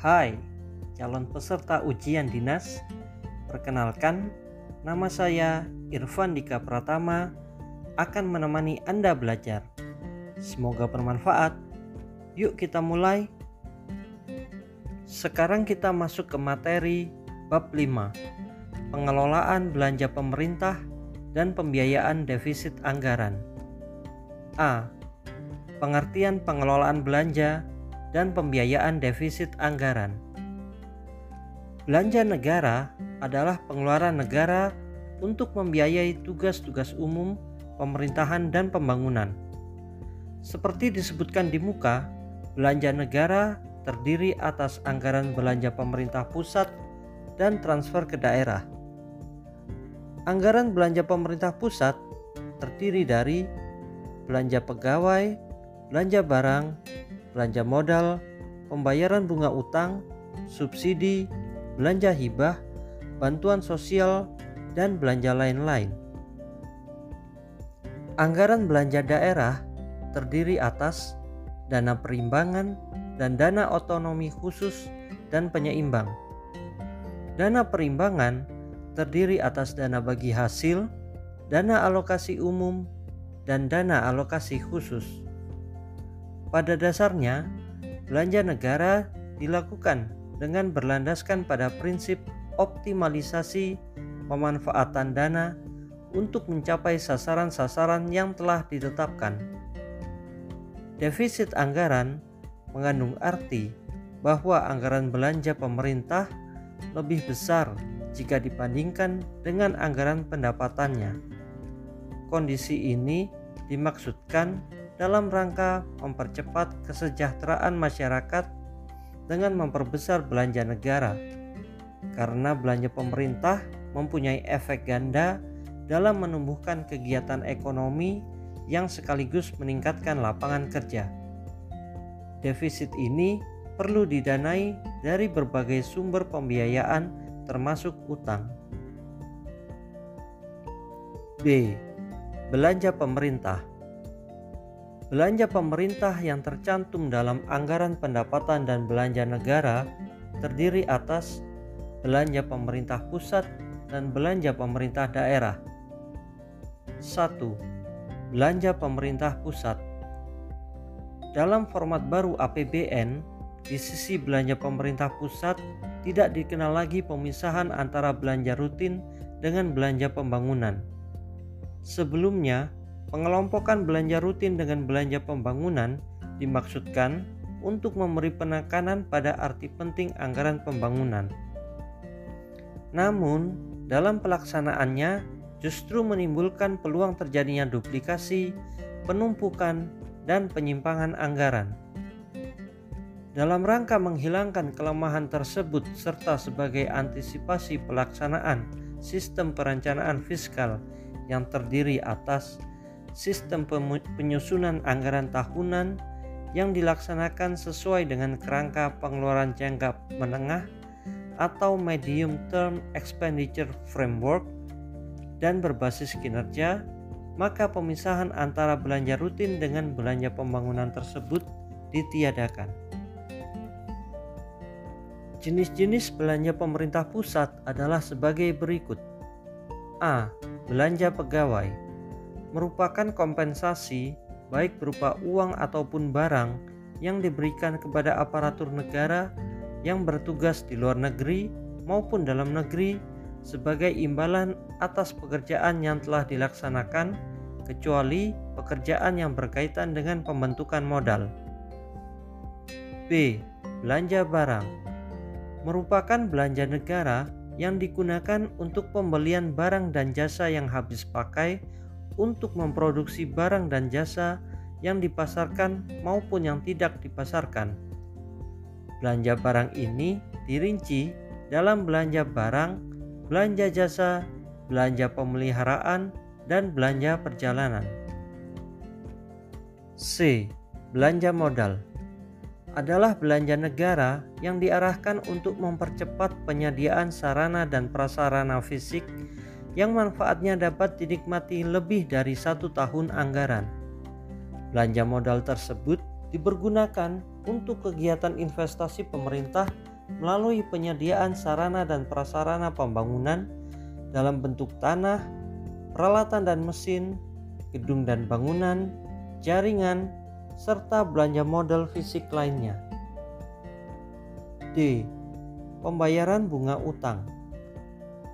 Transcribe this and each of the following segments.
Hai, calon peserta ujian dinas. Perkenalkan, nama saya Irfan Dika Pratama akan menemani Anda belajar. Semoga bermanfaat. Yuk kita mulai. Sekarang kita masuk ke materi bab 5. Pengelolaan belanja pemerintah dan pembiayaan defisit anggaran. A. Pengertian pengelolaan belanja dan pembiayaan defisit anggaran. Belanja negara adalah pengeluaran negara untuk membiayai tugas-tugas umum, pemerintahan, dan pembangunan. Seperti disebutkan di muka, belanja negara terdiri atas anggaran belanja pemerintah pusat dan transfer ke daerah. Anggaran belanja pemerintah pusat terdiri dari belanja pegawai, belanja barang, belanja modal, pembayaran bunga utang, subsidi, belanja hibah, bantuan sosial, dan belanja lain-lain. Anggaran belanja daerah terdiri atas dana perimbangan dan dana otonomi khusus dan penyeimbang. Dana perimbangan terdiri atas dana bagi hasil, dana alokasi umum, dan dana alokasi khusus. Pada dasarnya, belanja negara dilakukan dengan berlandaskan pada prinsip optimalisasi pemanfaatan dana untuk mencapai sasaran-sasaran yang telah ditetapkan. Defisit anggaran mengandung arti bahwa anggaran belanja pemerintah lebih besar jika dibandingkan dengan anggaran pendapatannya. Kondisi ini dimaksudkan dalam rangka mempercepat kesejahteraan masyarakat dengan memperbesar belanja negara, karena belanja pemerintah mempunyai efek ganda dalam menumbuhkan kegiatan ekonomi yang sekaligus meningkatkan lapangan kerja. Defisit ini perlu didanai dari berbagai sumber pembiayaan, termasuk utang. B. Belanja pemerintah Belanja pemerintah yang tercantum dalam anggaran pendapatan dan belanja negara terdiri atas belanja pemerintah pusat dan belanja pemerintah daerah. 1. Belanja pemerintah pusat. Dalam format baru APBN, di sisi belanja pemerintah pusat tidak dikenal lagi pemisahan antara belanja rutin dengan belanja pembangunan. Sebelumnya, Pengelompokan belanja rutin dengan belanja pembangunan dimaksudkan untuk memberi penekanan pada arti penting anggaran pembangunan. Namun, dalam pelaksanaannya justru menimbulkan peluang terjadinya duplikasi, penumpukan, dan penyimpangan anggaran. Dalam rangka menghilangkan kelemahan tersebut serta sebagai antisipasi pelaksanaan sistem perencanaan fiskal yang terdiri atas sistem penyusunan anggaran tahunan yang dilaksanakan sesuai dengan kerangka pengeluaran jangka menengah atau medium term expenditure framework dan berbasis kinerja, maka pemisahan antara belanja rutin dengan belanja pembangunan tersebut ditiadakan. Jenis-jenis belanja pemerintah pusat adalah sebagai berikut: A. Belanja pegawai merupakan kompensasi baik berupa uang ataupun barang yang diberikan kepada aparatur negara yang bertugas di luar negeri maupun dalam negeri sebagai imbalan atas pekerjaan yang telah dilaksanakan kecuali pekerjaan yang berkaitan dengan pembentukan modal. B. Belanja barang merupakan belanja negara yang digunakan untuk pembelian barang dan jasa yang habis pakai untuk memproduksi barang dan jasa yang dipasarkan maupun yang tidak dipasarkan. Belanja barang ini dirinci dalam belanja barang, belanja jasa, belanja pemeliharaan, dan belanja perjalanan. C. Belanja modal adalah belanja negara yang diarahkan untuk mempercepat penyediaan sarana dan prasarana fisik yang manfaatnya dapat dinikmati lebih dari satu tahun anggaran. Belanja modal tersebut dipergunakan untuk kegiatan investasi pemerintah melalui penyediaan sarana dan prasarana pembangunan dalam bentuk tanah, peralatan dan mesin, gedung dan bangunan, jaringan, serta belanja modal fisik lainnya. D. Pembayaran bunga utang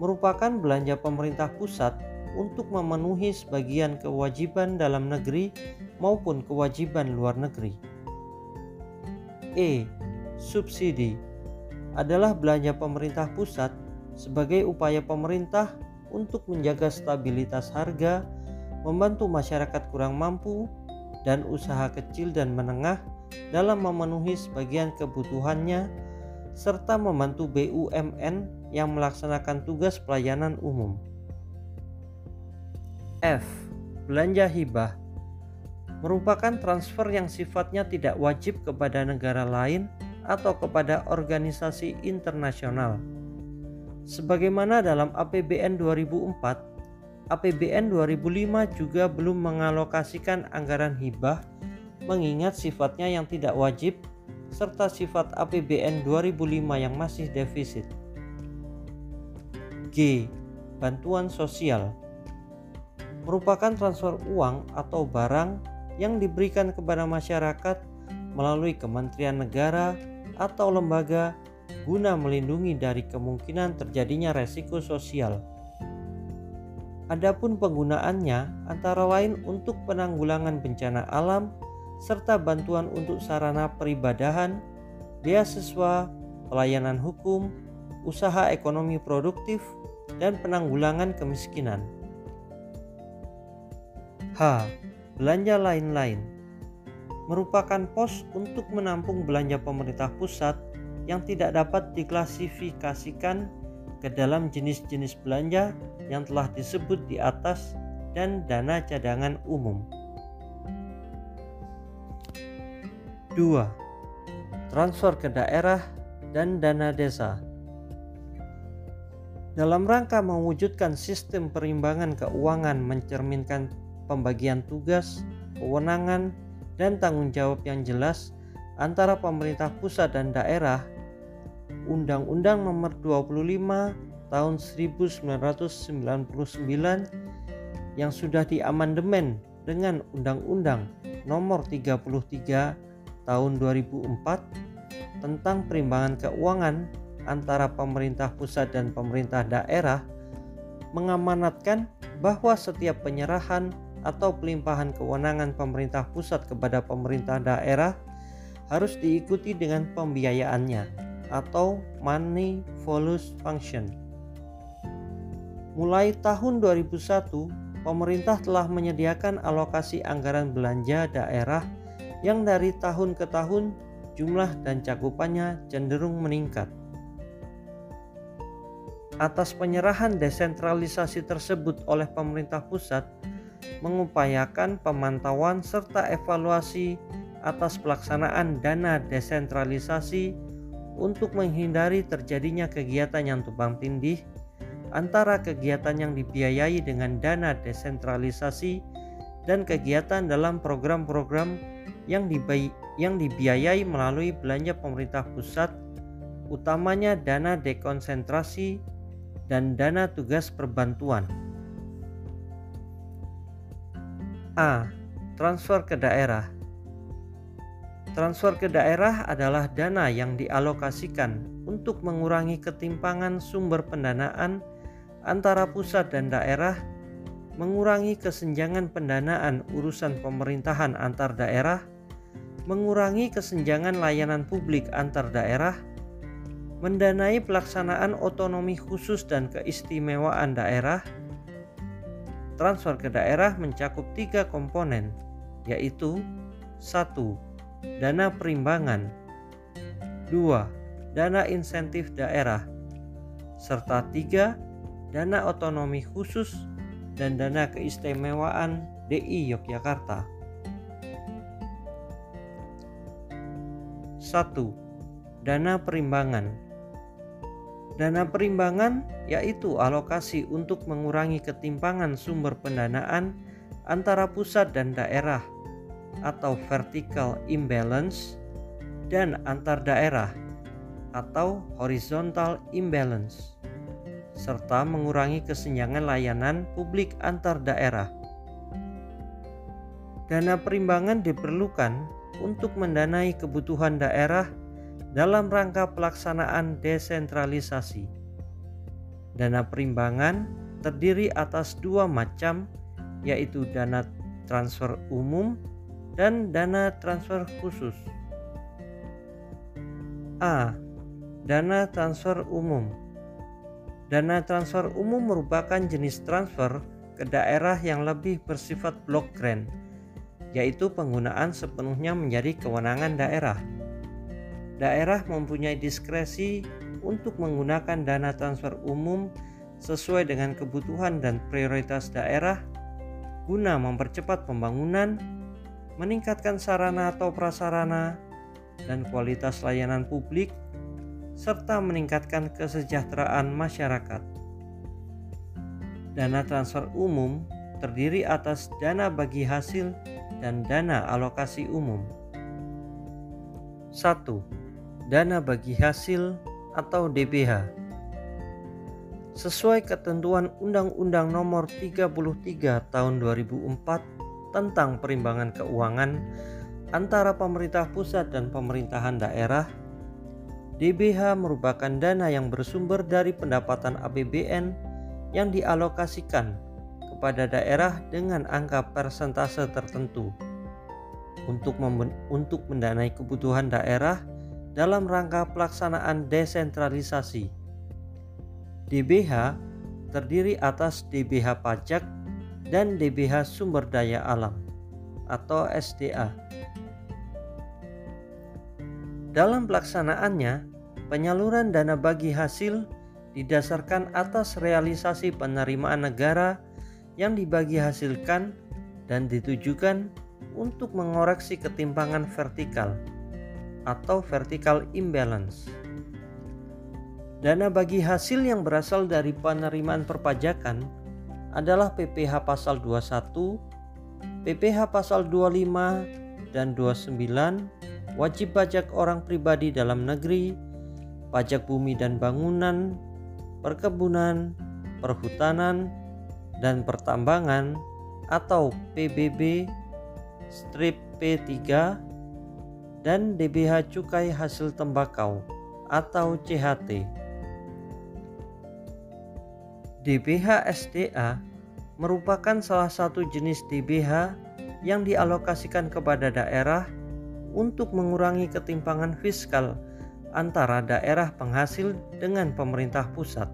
merupakan belanja pemerintah pusat untuk memenuhi sebagian kewajiban dalam negeri maupun kewajiban luar negeri. E. Subsidi adalah belanja pemerintah pusat sebagai upaya pemerintah untuk menjaga stabilitas harga, membantu masyarakat kurang mampu, dan usaha kecil dan menengah dalam memenuhi sebagian kebutuhannya, serta membantu BUMN yang melaksanakan tugas pelayanan umum. F. Belanja hibah merupakan transfer yang sifatnya tidak wajib kepada negara lain atau kepada organisasi internasional. Sebagaimana dalam APBN 2004, APBN 2005 juga belum mengalokasikan anggaran hibah mengingat sifatnya yang tidak wajib serta sifat APBN 2005 yang masih defisit. Bantuan sosial merupakan transfer uang atau barang yang diberikan kepada masyarakat melalui kementerian negara atau lembaga guna melindungi dari kemungkinan terjadinya resiko sosial. Adapun penggunaannya antara lain untuk penanggulangan bencana alam serta bantuan untuk sarana peribadahan, beasiswa, pelayanan hukum, usaha ekonomi produktif, dan penanggulangan kemiskinan. H. Belanja lain-lain merupakan pos untuk menampung belanja pemerintah pusat yang tidak dapat diklasifikasikan ke dalam jenis-jenis belanja yang telah disebut di atas dan dana cadangan umum. 2. Transfer ke daerah dan dana desa. Dalam rangka mewujudkan sistem perimbangan keuangan mencerminkan pembagian tugas, kewenangan, dan tanggung jawab yang jelas antara pemerintah pusat dan daerah, Undang-Undang Nomor 25 Tahun 1999 yang sudah diamandemen dengan Undang-Undang Nomor 33 Tahun 2004 tentang perimbangan keuangan antara pemerintah pusat dan pemerintah daerah mengamanatkan bahwa setiap penyerahan atau pelimpahan kewenangan pemerintah pusat kepada pemerintah daerah harus diikuti dengan pembiayaannya atau money follows function. Mulai tahun 2001, pemerintah telah menyediakan alokasi anggaran belanja daerah yang dari tahun ke tahun jumlah dan cakupannya cenderung meningkat. Atas penyerahan desentralisasi tersebut oleh pemerintah pusat, mengupayakan pemantauan serta evaluasi atas pelaksanaan dana desentralisasi untuk menghindari terjadinya kegiatan yang tumpang tindih antara kegiatan yang dibiayai dengan dana desentralisasi dan kegiatan dalam program-program yang, yang dibiayai melalui belanja pemerintah pusat, utamanya dana dekonsentrasi dan dana tugas perbantuan. A. Transfer ke daerah. Transfer ke daerah adalah dana yang dialokasikan untuk mengurangi ketimpangan sumber pendanaan antara pusat dan daerah, mengurangi kesenjangan pendanaan urusan pemerintahan antar daerah, mengurangi kesenjangan layanan publik antar daerah, mendanai pelaksanaan otonomi khusus dan keistimewaan daerah, transfer ke daerah mencakup tiga komponen, yaitu satu, Dana perimbangan 2. Dana insentif daerah serta tiga Dana otonomi khusus dan dana keistimewaan DI Yogyakarta 1. Dana perimbangan Dana perimbangan yaitu alokasi untuk mengurangi ketimpangan sumber pendanaan antara pusat dan daerah atau vertical imbalance dan antar daerah atau horizontal imbalance serta mengurangi kesenjangan layanan publik antar daerah. Dana perimbangan diperlukan untuk mendanai kebutuhan daerah dalam rangka pelaksanaan desentralisasi. Dana perimbangan terdiri atas dua macam, yaitu dana transfer umum dan dana transfer khusus. A. Dana transfer umum. Dana transfer umum merupakan jenis transfer ke daerah yang lebih bersifat block grant, yaitu penggunaan sepenuhnya menjadi kewenangan daerah. Daerah mempunyai diskresi untuk menggunakan dana transfer umum sesuai dengan kebutuhan dan prioritas daerah guna mempercepat pembangunan, meningkatkan sarana atau prasarana, dan kualitas layanan publik, serta meningkatkan kesejahteraan masyarakat. Dana transfer umum terdiri atas dana bagi hasil dan dana alokasi umum. 1. Dana bagi hasil atau DBH. Sesuai ketentuan Undang-Undang Nomor 33 Tahun 2004 tentang Perimbangan Keuangan antara pemerintah pusat dan pemerintahan daerah, DBH merupakan dana yang bersumber dari pendapatan APBN yang dialokasikan kepada daerah dengan angka persentase tertentu untuk untuk mendanai kebutuhan daerah dalam rangka pelaksanaan desentralisasi. DBH terdiri atas DBH pajak dan DBH sumber daya alam atau SDA. Dalam pelaksanaannya, penyaluran dana bagi hasil didasarkan atas realisasi penerimaan negara yang dibagi hasilkan dan ditujukan untuk mengoreksi ketimpangan vertikal atau vertical imbalance. Dana bagi hasil yang berasal dari penerimaan perpajakan adalah PPh pasal 21, PPh pasal 25 dan 29 wajib pajak orang pribadi dalam negeri, pajak bumi dan bangunan, perkebunan, perhutanan, dan pertambangan atau PBB strip P3 dan DBH cukai hasil tembakau atau CHT. DBH SDA merupakan salah satu jenis DBH yang dialokasikan kepada daerah untuk mengurangi ketimpangan fiskal antara daerah penghasil dengan pemerintah pusat.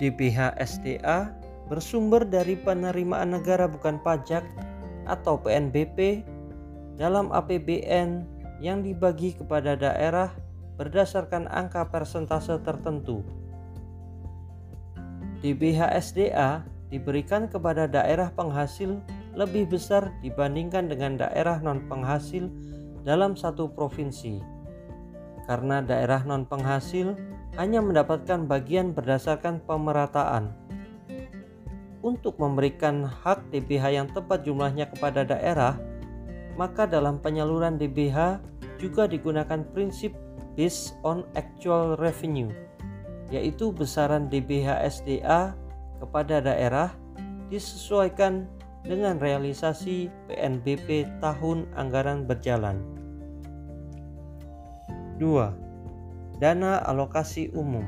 DBH SDA bersumber dari penerimaan negara bukan pajak atau PNBP dalam APBN yang dibagi kepada daerah berdasarkan angka persentase tertentu. DBH SDA diberikan kepada daerah penghasil lebih besar dibandingkan dengan daerah non-penghasil dalam satu provinsi. Karena daerah non-penghasil hanya mendapatkan bagian berdasarkan pemerataan. Untuk memberikan hak DBH yang tepat jumlahnya kepada daerah, maka dalam penyaluran DBH juga digunakan prinsip based on actual revenue, yaitu besaran DBH SDA kepada daerah disesuaikan dengan realisasi PNBP tahun anggaran berjalan. 2. Dana alokasi umum.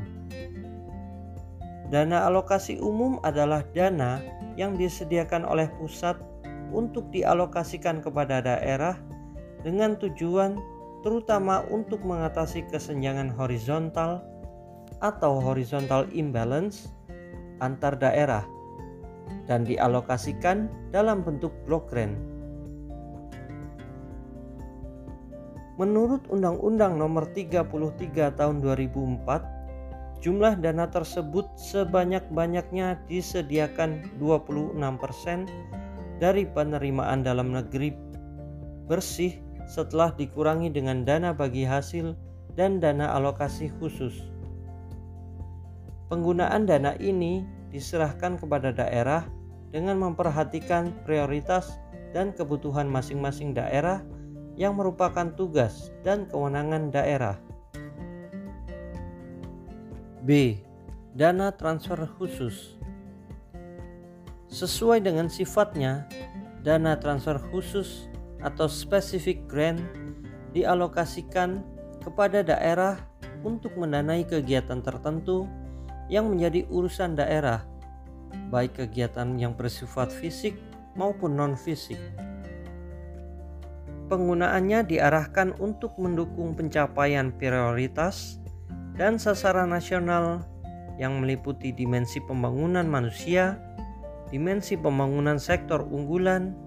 Dana alokasi umum adalah dana yang disediakan oleh pusat untuk dialokasikan kepada daerah dengan tujuan terutama untuk mengatasi kesenjangan horizontal atau horizontal imbalance antar daerah dan dialokasikan dalam bentuk blok grant. Menurut Undang-Undang Nomor 33 Tahun 2004, jumlah dana tersebut sebanyak-banyaknya disediakan 26% dari penerimaan dalam negeri bersih setelah dikurangi dengan dana bagi hasil dan dana alokasi khusus. Penggunaan dana ini diserahkan kepada daerah dengan memperhatikan prioritas dan kebutuhan masing-masing daerah yang merupakan tugas dan kewenangan daerah. B. Dana transfer khusus Sesuai dengan sifatnya, dana transfer khusus atau specific grant dialokasikan kepada daerah untuk mendanai kegiatan tertentu yang menjadi urusan daerah, baik kegiatan yang bersifat fisik maupun non-fisik. Penggunaannya diarahkan untuk mendukung pencapaian prioritas dan sasaran nasional yang meliputi dimensi pembangunan manusia, dimensi pembangunan sektor unggulan,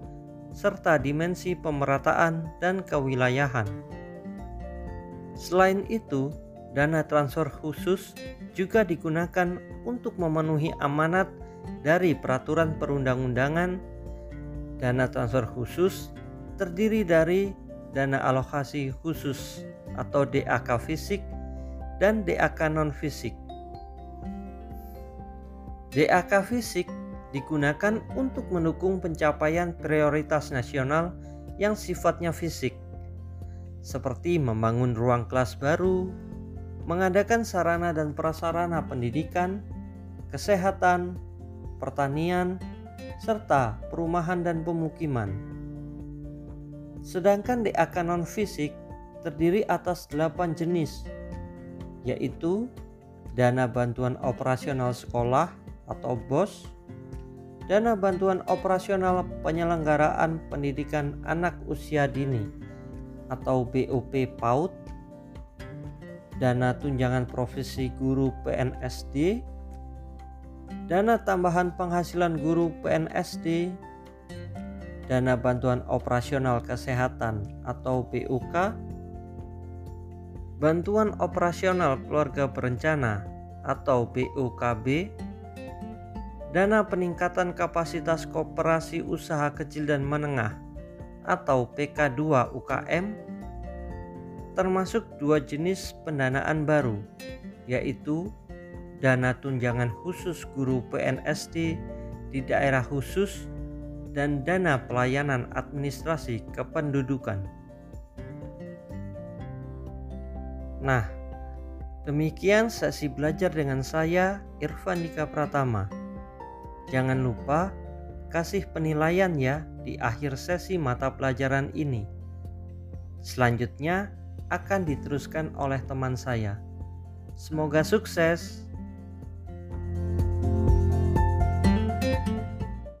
serta dimensi pemerataan dan kewilayahan. Selain itu, dana transfer khusus juga digunakan untuk memenuhi amanat dari peraturan perundang-undangan. Dana transfer khusus terdiri dari dana alokasi khusus atau DAK fisik dan DAK non fisik. DAK fisik digunakan untuk mendukung pencapaian prioritas nasional yang sifatnya fisik, seperti membangun ruang kelas baru, mengadakan sarana dan prasarana pendidikan, kesehatan, pertanian, serta perumahan dan pemukiman. Sedangkan DAK non fisik terdiri atas 8 jenis, yaitu dana bantuan operasional sekolah atau BOS, dana bantuan operasional penyelenggaraan pendidikan anak usia dini atau BOP PAUD, dana tunjangan profesi guru PNSD, dana tambahan penghasilan guru PNSD, dana bantuan operasional kesehatan atau BUK, bantuan operasional keluarga berencana atau BUKB, dana peningkatan kapasitas koperasi usaha kecil dan menengah atau PK2 UKM termasuk dua jenis pendanaan baru yaitu dana tunjangan khusus guru PNSD di daerah khusus dan dana pelayanan administrasi kependudukan. Nah, demikian sesi belajar dengan saya Irfan Dika Pratama. Jangan lupa kasih penilaian ya di akhir sesi mata pelajaran ini. Selanjutnya akan diteruskan oleh teman saya. Semoga sukses.